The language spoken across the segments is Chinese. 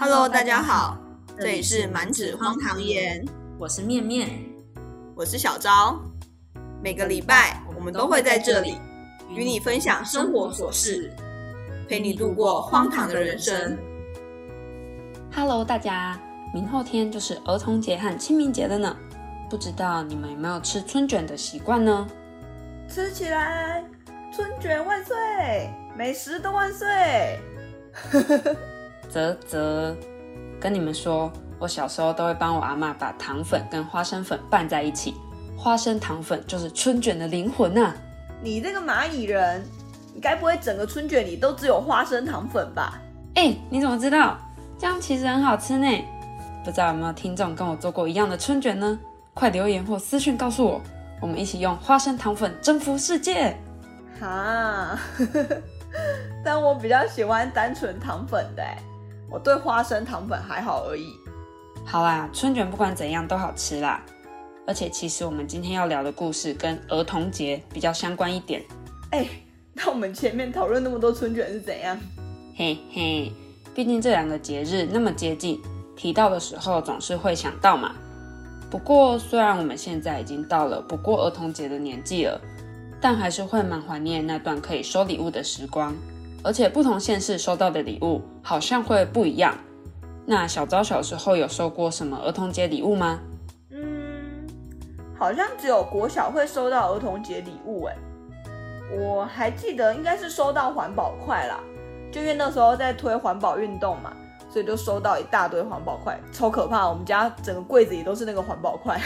Hello，大家好，这里是满纸荒唐言，我是面面，我是小昭。每个礼拜我们都会在这里与你分享生活琐事，陪你度过荒唐的人生。Hello，大家，明后天就是儿童节和清明节了呢，不知道你们有没有吃春卷的习惯呢？吃起来，春卷万岁，美食都万岁。啧啧，跟你们说，我小时候都会帮我阿妈把糖粉跟花生粉拌在一起，花生糖粉就是春卷的灵魂呐、你这个蚂蚁人，你该不会整个春卷里都只有花生糖粉吧？哎、你怎么知道？这样其实很好吃呢。不知道有没有听众跟我做过一样的春卷呢？快留言或私讯告诉我，我们一起用花生糖粉征服世界。哈，但我比较喜欢单纯糖粉的欸，我对花生糖粉还好而已。好啦，春卷不管怎样都好吃啦。而且其实我们今天要聊的故事跟儿童节比较相关一点，哎、那我们前面讨论那么多春卷是怎样？嘿嘿。毕竟这两个节日那么接近，提到的时候总是会想到嘛。不过虽然我们现在已经到了不过儿童节的年纪了，但还是会蛮怀念那段可以收礼物的时光。而且不同县市收到的礼物好像会不一样。那小昭小时候有收过什么儿童节礼物吗？嗯，好像只有国小会收到儿童节礼物哎，我还记得应该是收到环保筷啦，就因为那时候在推环保运动嘛，所以就收到一大堆环保筷，超可怕！我们家整个柜子里都是那个环保筷。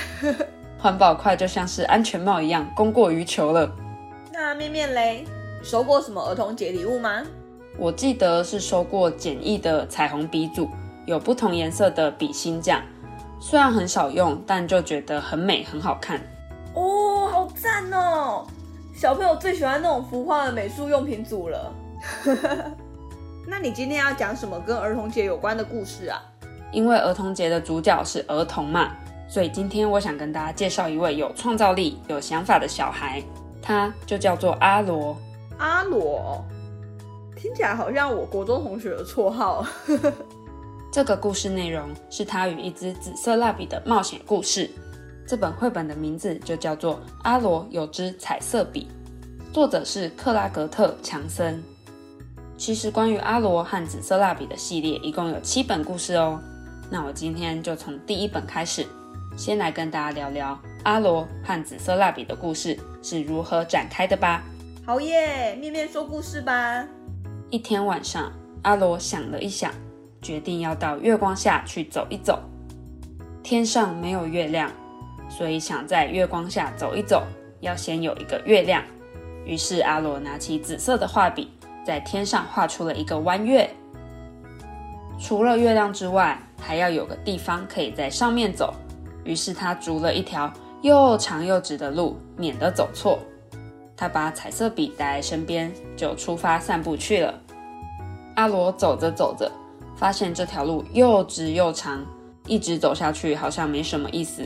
环保筷就像是安全帽一样，供过于求了。那面面嘞，你收过什么儿童节礼物吗？我记得是收过简易的彩虹笔组，有不同颜色的笔芯匠，虽然很少用，但就觉得很美很好看。哦，好赞哦！小朋友最喜欢那种浮夸的美术用品组了。那你今天要讲什么跟儿童节有关的故事啊？因为儿童节的主角是儿童嘛，所以今天我想跟大家介绍一位有创造力、有想法的小孩，他就叫做阿罗。阿罗，听起来好像我国中同学的绰号。这个故事内容是他与一支紫色蜡笔的冒险故事。这本绘本的名字就叫做《阿罗有支彩色笔》，作者是克拉格特·强森。其实关于阿罗和紫色蜡笔的系列一共有七本故事哦。那我今天就从第一本开始，先来跟大家聊聊阿罗和紫色蜡笔的故事是如何展开的吧。好耶，面面说故事吧。一天晚上，阿罗想了一想，决定要到月光下去走一走。天上没有月亮，所以想在月光下走一走，要先有一个月亮。于是阿罗拿起紫色的画笔，在天上画出了一个弯月。除了月亮之外，还要有个地方可以在上面走。于是他逐了一条又长又直的路，免得走错。他把彩色笔带在身边，就出发散步去了。阿罗走着走着，发现这条路又直又长，一直走下去好像没什么意思。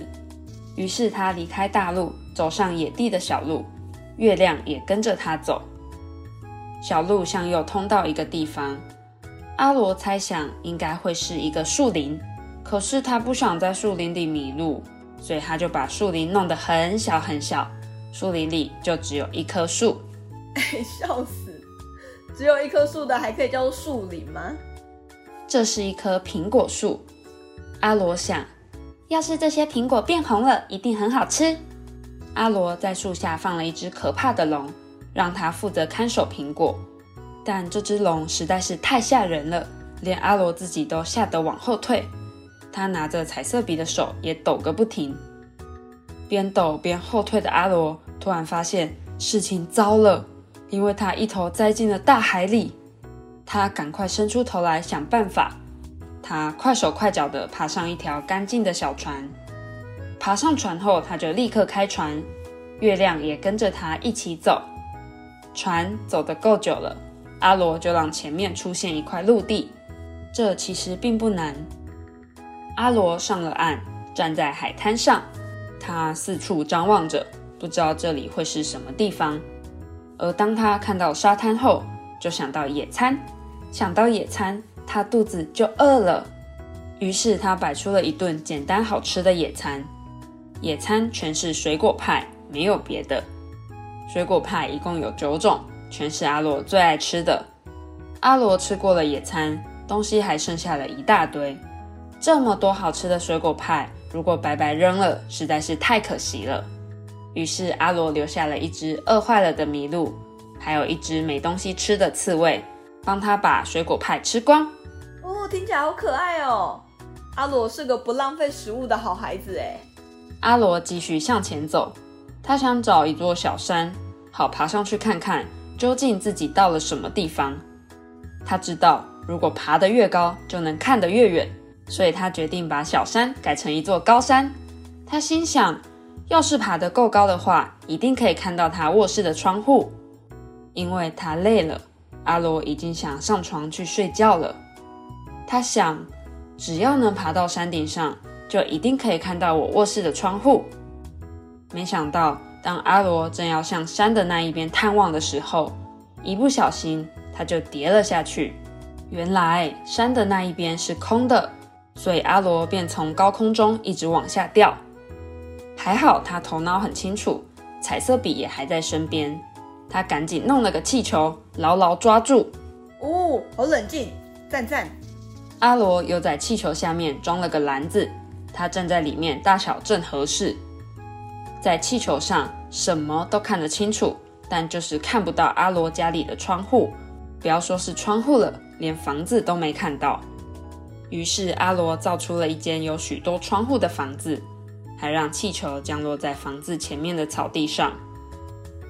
于是他离开大路，走上野地的小路，月亮也跟着他走。小路向右通到一个地方，阿罗猜想应该会是一个树林，可是他不想在树林里迷路，所以他就把树林弄得很小很小。树林里就只有一棵树，哎笑死！只有一棵树的还可以叫做树林吗？这是一棵苹果树。阿罗想，要是这些苹果变红了，一定很好吃。阿罗在树下放了一只可怕的龙，让它负责看守苹果。但这只龙实在是太吓人了，连阿罗自己都吓得往后退。他拿着彩色笔的手也抖个不停。边抖边后退的阿罗突然发现事情糟了，因为他一头栽进了大海里。他赶快伸出头来想办法。他快手快脚地爬上一条干净的小船。爬上船后，他就立刻开船，月亮也跟着他一起走。船走得够久了，阿罗就让前面出现一块陆地。这其实并不难。阿罗上了岸，站在海滩上。他四处张望着，不知道这里会是什么地方。而当他看到沙滩后，就想到野餐。想到野餐，他肚子就饿了。于是他摆出了一顿简单好吃的野餐，野餐全是水果派，没有别的。水果派一共有九种，全是阿罗最爱吃的。阿罗吃过了野餐，东西还剩下了一大堆。这么多好吃的水果派，如果白白扔了，实在是太可惜了。于是阿罗留下了一只饿坏了的麋鹿，还有一只没东西吃的刺猬，帮他把水果派吃光。哦，听起来好可爱哦！阿罗是个不浪费食物的好孩子哎。阿罗继续向前走，他想找一座小山，好爬上去看看究竟自己到了什么地方。他知道，如果爬得越高，就能看得越远，所以他决定把小山改成一座高山。他心想。要是爬得够高的话，一定可以看到他卧室的窗户。因为他累了，阿罗已经想上床去睡觉了。他想，只要能爬到山顶上，就一定可以看到我卧室的窗户。没想到，当阿罗正要向山的那一边探望的时候，一不小心他就跌了下去。原来山的那一边是空的，所以阿罗便从高空中一直往下掉。还好他头脑很清楚，彩色笔也还在身边。他赶紧弄了个气球，牢牢抓住。哦，好冷静，赞赞。阿罗又在气球下面装了个篮子，他站在里面，大小正合适。在气球上什么都看得清楚，但就是看不到阿罗家里的窗户。不要说是窗户了，连房子都没看到。于是阿罗造出了一间有许多窗户的房子。还让气球降落在房子前面的草地上。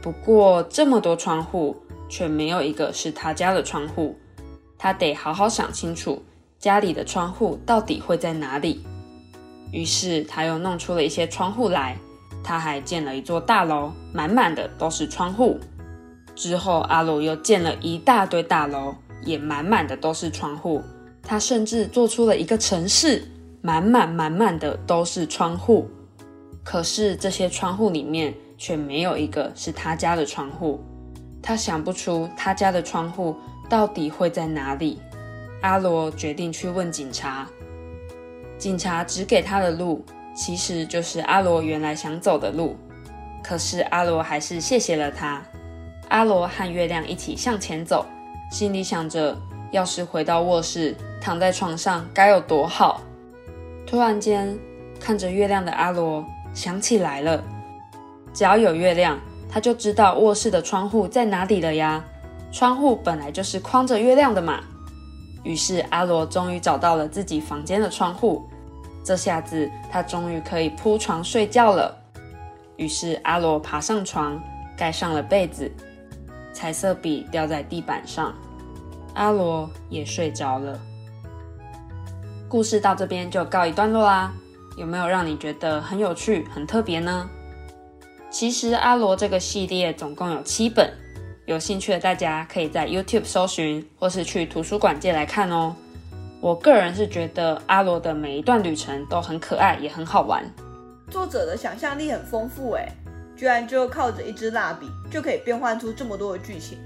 不过这么多窗户，却没有一个是他家的窗户。他得好好想清楚，家里的窗户到底会在哪里。于是他又弄出了一些窗户来。他还建了一座大楼，满满的都是窗户。之后阿鲁又建了一大堆大楼，也满满的都是窗户。他甚至做出了一个城市，满满满满的都是窗户。可是这些窗户里面却没有一个是他家的窗户，他想不出他家的窗户到底会在哪里。阿罗决定去问警察，警察指给他的路其实就是阿罗原来想走的路。可是阿罗还是谢谢了他。阿罗和月亮一起向前走，心里想着，要是回到卧室躺在床上该有多好。突然间，看着月亮的阿罗。想起来了，只要有月亮，他就知道卧室的窗户在哪里了呀。窗户本来就是框着月亮的嘛。于是阿罗终于找到了自己房间的窗户，这下子他终于可以铺床睡觉了。于是阿罗爬上床，盖上了被子，彩色笔掉在地板上，阿罗也睡着了。故事到这边就告一段落啦。有没有让你觉得很有趣、很特别呢？其实阿罗这个系列总共有七本，有兴趣的大家可以在 YouTube 搜寻，或是去图书馆借来看哦。我个人是觉得阿罗的每一段旅程都很可爱，也很好玩。作者的想象力很丰富，哎，居然就靠着一支蜡笔就可以变换出这么多的剧情。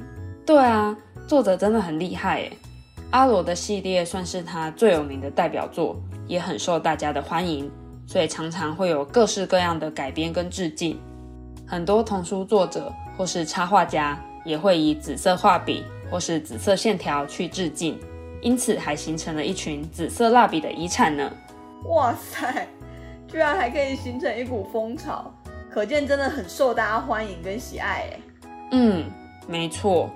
对啊，作者真的很厉害，哎。阿罗的系列算是他最有名的代表作，也很受大家的欢迎。所以常常会有各式各样的改编跟致敬，很多童书作者或是插画家也会以紫色画笔或是紫色线条去致敬，因此还形成了一群紫色蜡笔的遗产呢。哇塞，居然还可以形成一股风潮，可见真的很受大家欢迎跟喜爱诶。嗯，没错，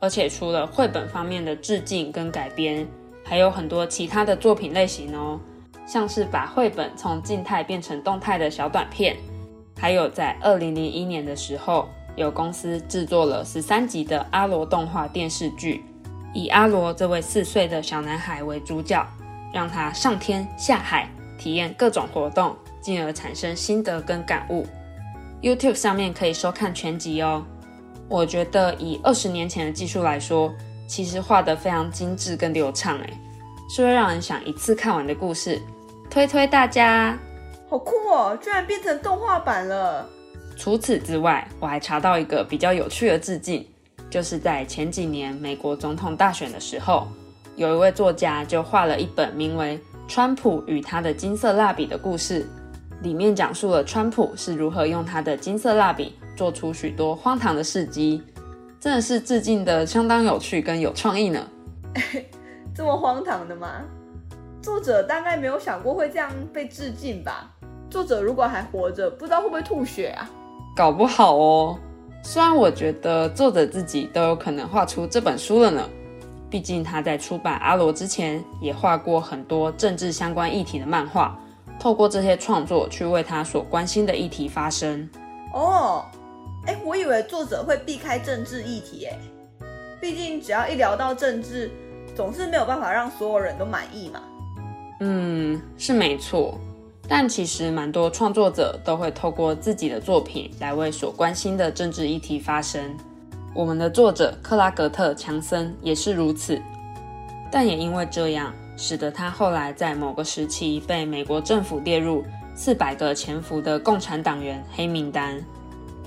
而且除了绘本方面的致敬跟改编，还有很多其他的作品类型哦。像是把绘本从静态变成动态的小短片，还有在二零零一年的时候，有公司制作了十三集的阿罗动画电视剧，以阿罗这位四岁的小男孩为主角，让他上天下海，体验各种活动，进而产生心得跟感悟。YouTube 上面可以收看全集哦。我觉得以二十年前的技术来说，其实画得非常精致跟流畅，诶，是会让人想一次看完的故事。推推大家，好酷哦！居然变成动画版了。除此之外，我还查到一个比较有趣的致敬，就是在前几年美国总统大选的时候，有一位作家就画了一本名为《川普与他的金色蜡笔的故事》，里面讲述了川普是如何用他的金色蜡笔做出许多荒唐的事迹，真的是致敬的相当有趣跟有创意呢。这么荒唐的吗？作者大概没有想过会这样被致敬吧？作者如果还活着，不知道会不会吐血啊？搞不好哦。虽然我觉得作者自己都有可能画出这本书了呢，毕竟他在出版《阿罗》之前也画过很多政治相关议题的漫画，透过这些创作去为他所关心的议题发声。哦，哎，我以为作者会避开政治议题，哎，毕竟只要一聊到政治，总是没有办法让所有人都满意嘛。嗯，是没错。但其实蛮多创作者都会透过自己的作品来为所关心的政治议题发声。我们的作者克拉格特·强森也是如此。但也因为这样，使得他后来在某个时期被美国政府列入四百个潜伏的共产党员黑名单。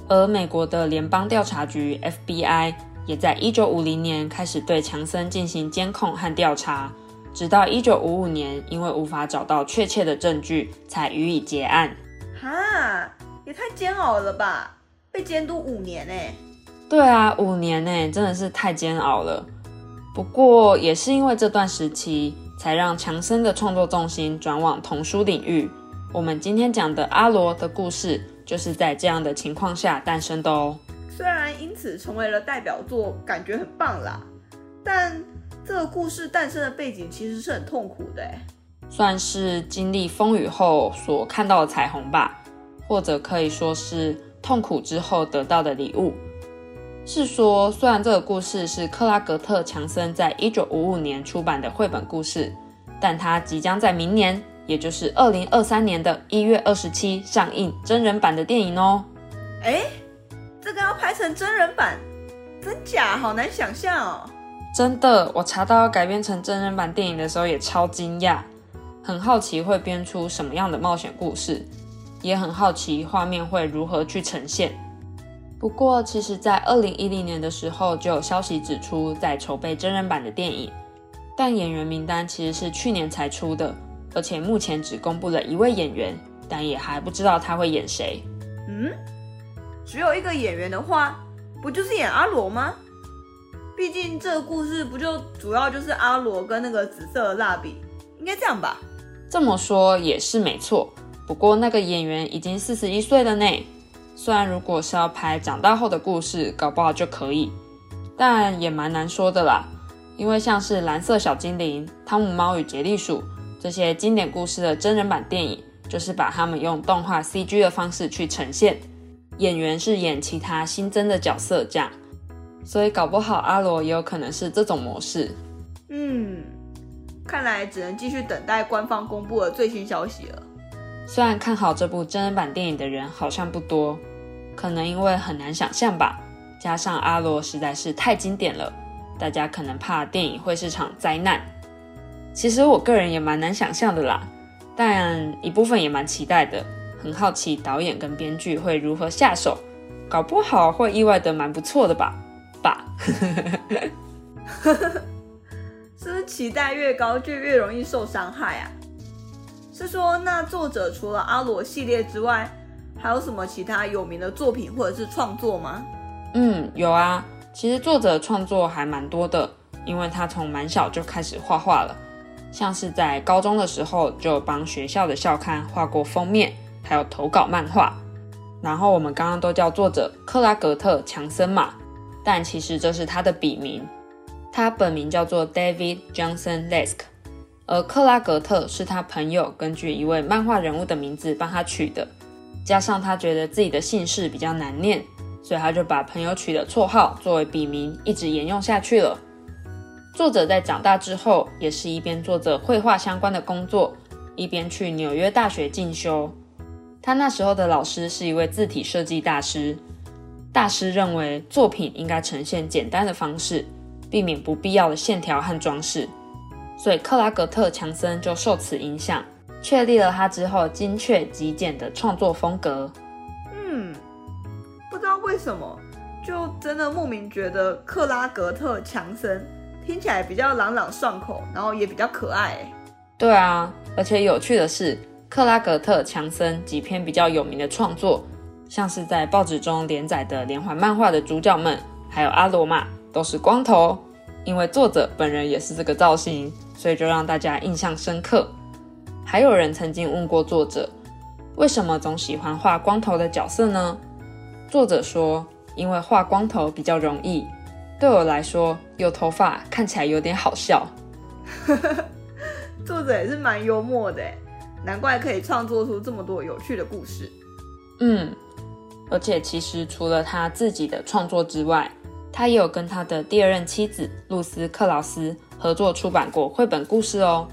而美国的联邦调查局 FBI 也在一九五零年开始对强森进行监控和调查。直到一九五五年，因为无法找到确切的证据，才予以结案。哈，也太煎熬了吧！被监督五年呢？对啊，五年呢，真的是太煎熬了。不过也是因为这段时期，才让强森的创作重心转往童书领域。我们今天讲的阿罗的故事，就是在这样的情况下诞生的哦。虽然因此成为了代表作，感觉很棒啦，但。这个故事诞生的背景其实是很痛苦的，算是经历风雨后所看到的彩虹吧，或者可以说是痛苦之后得到的礼物。是说，虽然这个故事是克拉格特·强森在一九五五年出版的绘本故事，但它即将在明年，也就是二零二三年的一月二十七上映真人版的电影哦。哎，这个要拍成真人版，真假好难想象哦。真的，我查到要改编成真人版电影的时候也超惊讶，很好奇会编出什么样的冒险故事，也很好奇画面会如何去呈现。不过，其实，在二零一零年的时候就有消息指出在筹备真人版的电影，但演员名单其实是去年才出的，而且目前只公布了一位演员，但也还不知道他会演谁。嗯，只有一个演员的话，不就是演阿罗吗？毕竟这个故事不就主要就是阿罗跟那个紫色的蜡笔，应该这样吧？这么说也是没错。不过那个演员已经四十一岁了呢。虽然如果是要拍长大后的故事，搞不好就可以，但也蛮难说的啦。因为像是蓝色小精灵、汤姆猫与杰利鼠这些经典故事的真人版电影，就是把他们用动画 CG 的方式去呈现，演员是演其他新增的角色这样。所以搞不好阿罗也有可能是这种模式。嗯，看来只能继续等待官方公布的最新消息了。虽然看好这部真人版电影的人好像不多，可能因为很难想象吧，加上阿罗实在是太经典了，大家可能怕电影会是场灾难。其实我个人也蛮难想象的啦，但一部分也蛮期待的，很好奇导演跟编剧会如何下手，搞不好会意外的蛮不错的吧。是不是期待越高就越容易受伤害啊？是说那作者除了阿罗系列之外，还有什么其他有名的作品或者是创作吗？嗯，有啊，其实作者创作还蛮多的，因为他从蛮小就开始画画了，像是在高中的时候就帮学校的校刊画过封面，还有投稿漫画。然后我们刚刚都叫作者克拉格特·强森嘛。但其实这是他的笔名，他本名叫做 David Johnson Lesk，而克拉格特是他朋友根据一位漫画人物的名字帮他取的，加上他觉得自己的姓氏比较难念，所以他就把朋友取的绰号作为笔名，一直沿用下去了。作者在长大之后，也是一边做着绘画相关的工作，一边去纽约大学进修。他那时候的老师是一位字体设计大师。大师认为作品应该呈现简单的方式，避免不必要的线条和装饰，所以克拉格特·强森就受此影响，确立了他之后精确极简的创作风格。嗯，不知道为什么，就真的莫名觉得克拉格特·强森听起来比较朗朗上口，然后也比较可爱。对啊，而且有趣的是，克拉格特·强森几篇比较有名的创作，像是在报纸中连载的连环漫画的主角们，还有阿罗马，都是光头。因为作者本人也是这个造型，所以就让大家印象深刻。还有人曾经问过作者，为什么总喜欢画光头的角色呢？作者说，因为画光头比较容易，对我来说，有头发看起来有点好笑。作者也是蛮幽默的，难怪可以创作出这么多有趣的故事。嗯，而且其实除了他自己的创作之外，他也有跟他的第二任妻子露丝·克劳斯合作出版过绘本故事哦。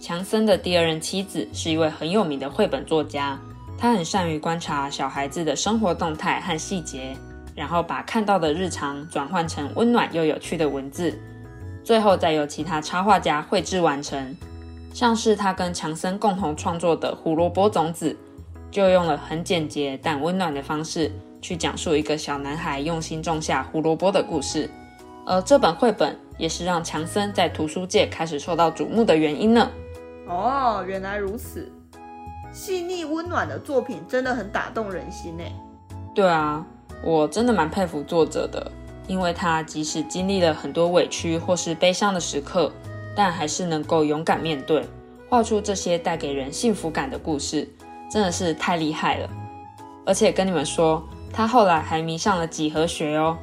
强森的第二任妻子是一位很有名的绘本作家，他很善于观察小孩子的生活动态和细节，然后把看到的日常转换成温暖又有趣的文字，最后再由其他插画家绘制完成。像是他跟强森共同创作的《胡萝卜种子》，就用了很简洁但温暖的方式。去讲述一个小男孩用心种下胡萝卜的故事，而这本绘本也是让强森在图书界开始受到瞩目的原因呢。哦，原来如此，细腻温暖的作品真的很打动人心呢。对啊，我真的蛮佩服作者的，因为他即使经历了很多委屈或是悲伤的时刻，但还是能够勇敢面对，画出这些带给人幸福感的故事，真的是太厉害了。而且跟你们说。他后来还迷上了几何学哦，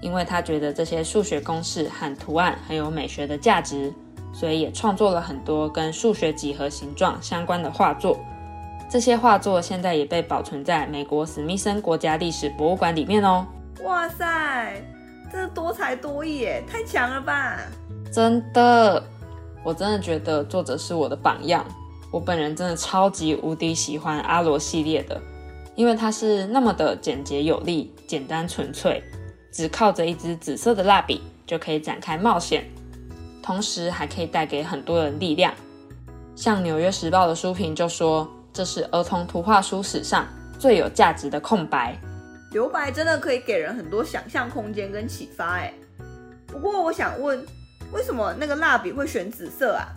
因为他觉得这些数学公式和图案很有美学的价值，所以也创作了很多跟数学几何形状相关的画作。这些画作现在也被保存在美国史密森国家历史博物馆里面哦。哇塞，这多才多艺耶，太强了吧！真的，我真的觉得作者是我的榜样。我本人真的超级无敌喜欢阿罗系列的。因为它是那么的简洁有力、简单纯粹，只靠着一支紫色的蜡笔就可以展开冒险，同时还可以带给很多人力量。像《纽约时报》的书评就说，这是儿童图画书史上最有价值的空白。留白真的可以给人很多想象空间跟启发。哎，不过我想问，为什么那个蜡笔会选紫色啊？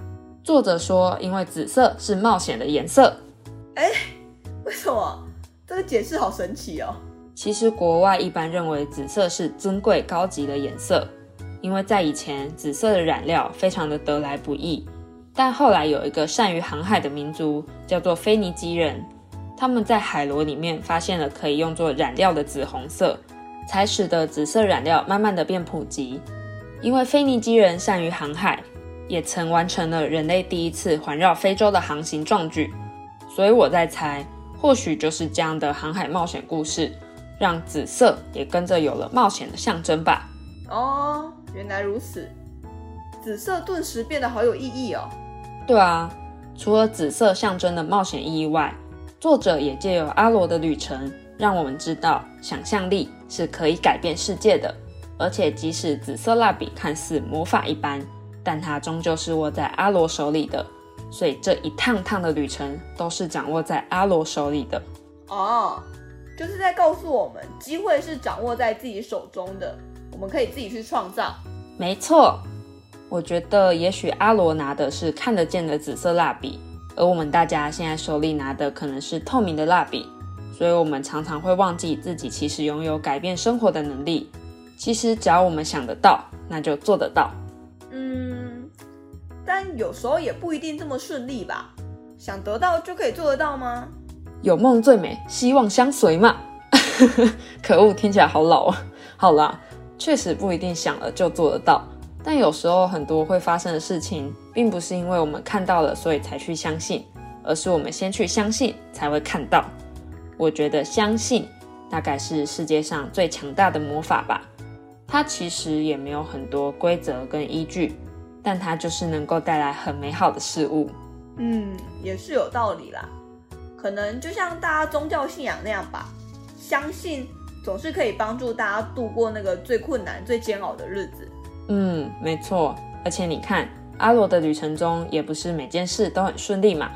作者说，因为紫色是冒险的颜色。哎，为什么？这个解释好神奇哦！其实国外一般认为紫色是尊贵高级的颜色，因为在以前紫色的染料非常的得来不易。但后来有一个善于航海的民族叫做腓尼基人，他们在海螺里面发现了可以用作染料的紫红色，才使得紫色染料慢慢的变普及。因为腓尼基人善于航海，也曾完成了人类第一次环绕非洲的航行壮举，所以我在猜。或许就是这样的航海冒险故事，让紫色也跟着有了冒险的象征吧。哦，原来如此，紫色顿时变得好有意义哦。对啊，除了紫色象征的冒险意义外，作者也借由阿罗的旅程，让我们知道想象力是可以改变世界的。而且，即使紫色蜡笔看似魔法一般，但它终究是握在阿罗手里的。所以这一趟趟的旅程都是掌握在阿罗手里的哦，就是在告诉我们，机会是掌握在自己手中的，我们可以自己去创造。没错，我觉得也许阿罗拿的是看得见的紫色蜡笔，而我们大家现在手里拿的可能是透明的蜡笔，所以我们常常会忘记自己其实拥有改变生活的能力。其实只要我们想得到，那就做得到。但有时候也不一定这么顺利吧？想得到就可以做得到吗？有梦最美，希望相随嘛。可恶，听起来好老啊。好啦，确实不一定想了就做得到。但有时候很多会发生的事情，并不是因为我们看到了所以才去相信，而是我们先去相信才会看到。我觉得相信大概是世界上最强大的魔法吧。它其实也没有很多规则跟依据。但它就是能够带来很美好的事物，嗯，也是有道理啦。可能就像大家宗教信仰那样吧，相信总是可以帮助大家度过那个最困难、最煎熬的日子。嗯，没错。而且你看，阿罗的旅程中也不是每件事都很顺利嘛，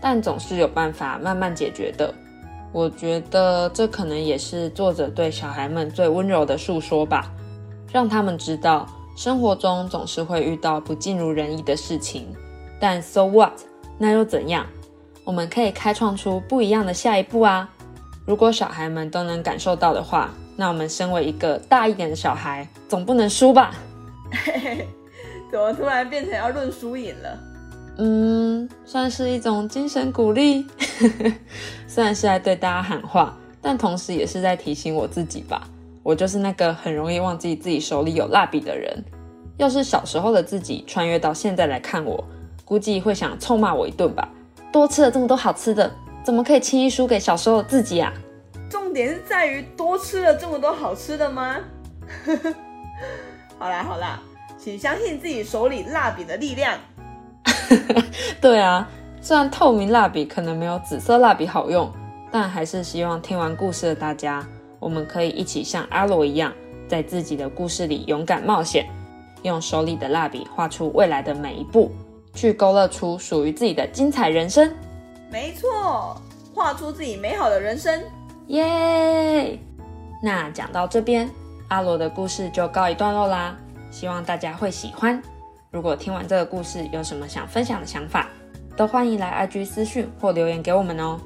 但总是有办法慢慢解决的。我觉得这可能也是作者对小孩们最温柔的诉说吧，让他们知道。生活中总是会遇到不尽如人意的事情，但 so what？那又怎样？我们可以开创出不一样的下一步啊！如果小孩们都能感受到的话，那我们身为一个大一点的小孩，总不能输吧？嘿嘿，怎么突然变成要论输赢了？嗯，算是一种精神鼓励。虽然是在对大家喊话，但同时也是在提醒我自己吧。我就是那个很容易忘记自己手里有蜡笔的人。要是小时候的自己穿越到现在来看我，估计会想臭骂我一顿吧。多吃了这么多好吃的，怎么可以轻易输给小时候的自己啊？重点是在于多吃了这么多好吃的吗？好啦好啦，请相信自己手里蜡笔的力量。对啊，虽然透明蜡笔可能没有紫色蜡笔好用，但还是希望听完故事的大家，我们可以一起像阿罗一样，在自己的故事里勇敢冒险，用手里的蜡笔画出未来的每一步。去勾勒出属于自己的精彩人生。没错，画出自己美好的人生。耶！那讲到这边，阿罗的故事就告一段落啦。希望大家会喜欢。如果听完这个故事有什么想分享的想法，都欢迎来 IG 私讯或留言给我们哦。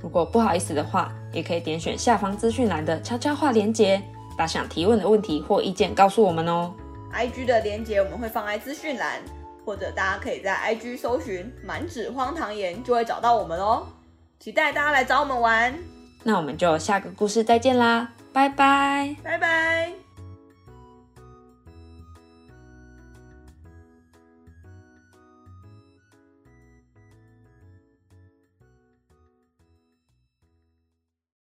如果不好意思的话，也可以点选下方资讯栏的悄悄话连接，把想提问的问题或意见告诉我们哦。IG 的连接我们会放在资讯栏。或者大家可以在 IG 搜寻“满纸荒唐言”，就会找到我们哦。期待大家来找我们玩。那我们就下个故事再见啦，拜拜，拜拜。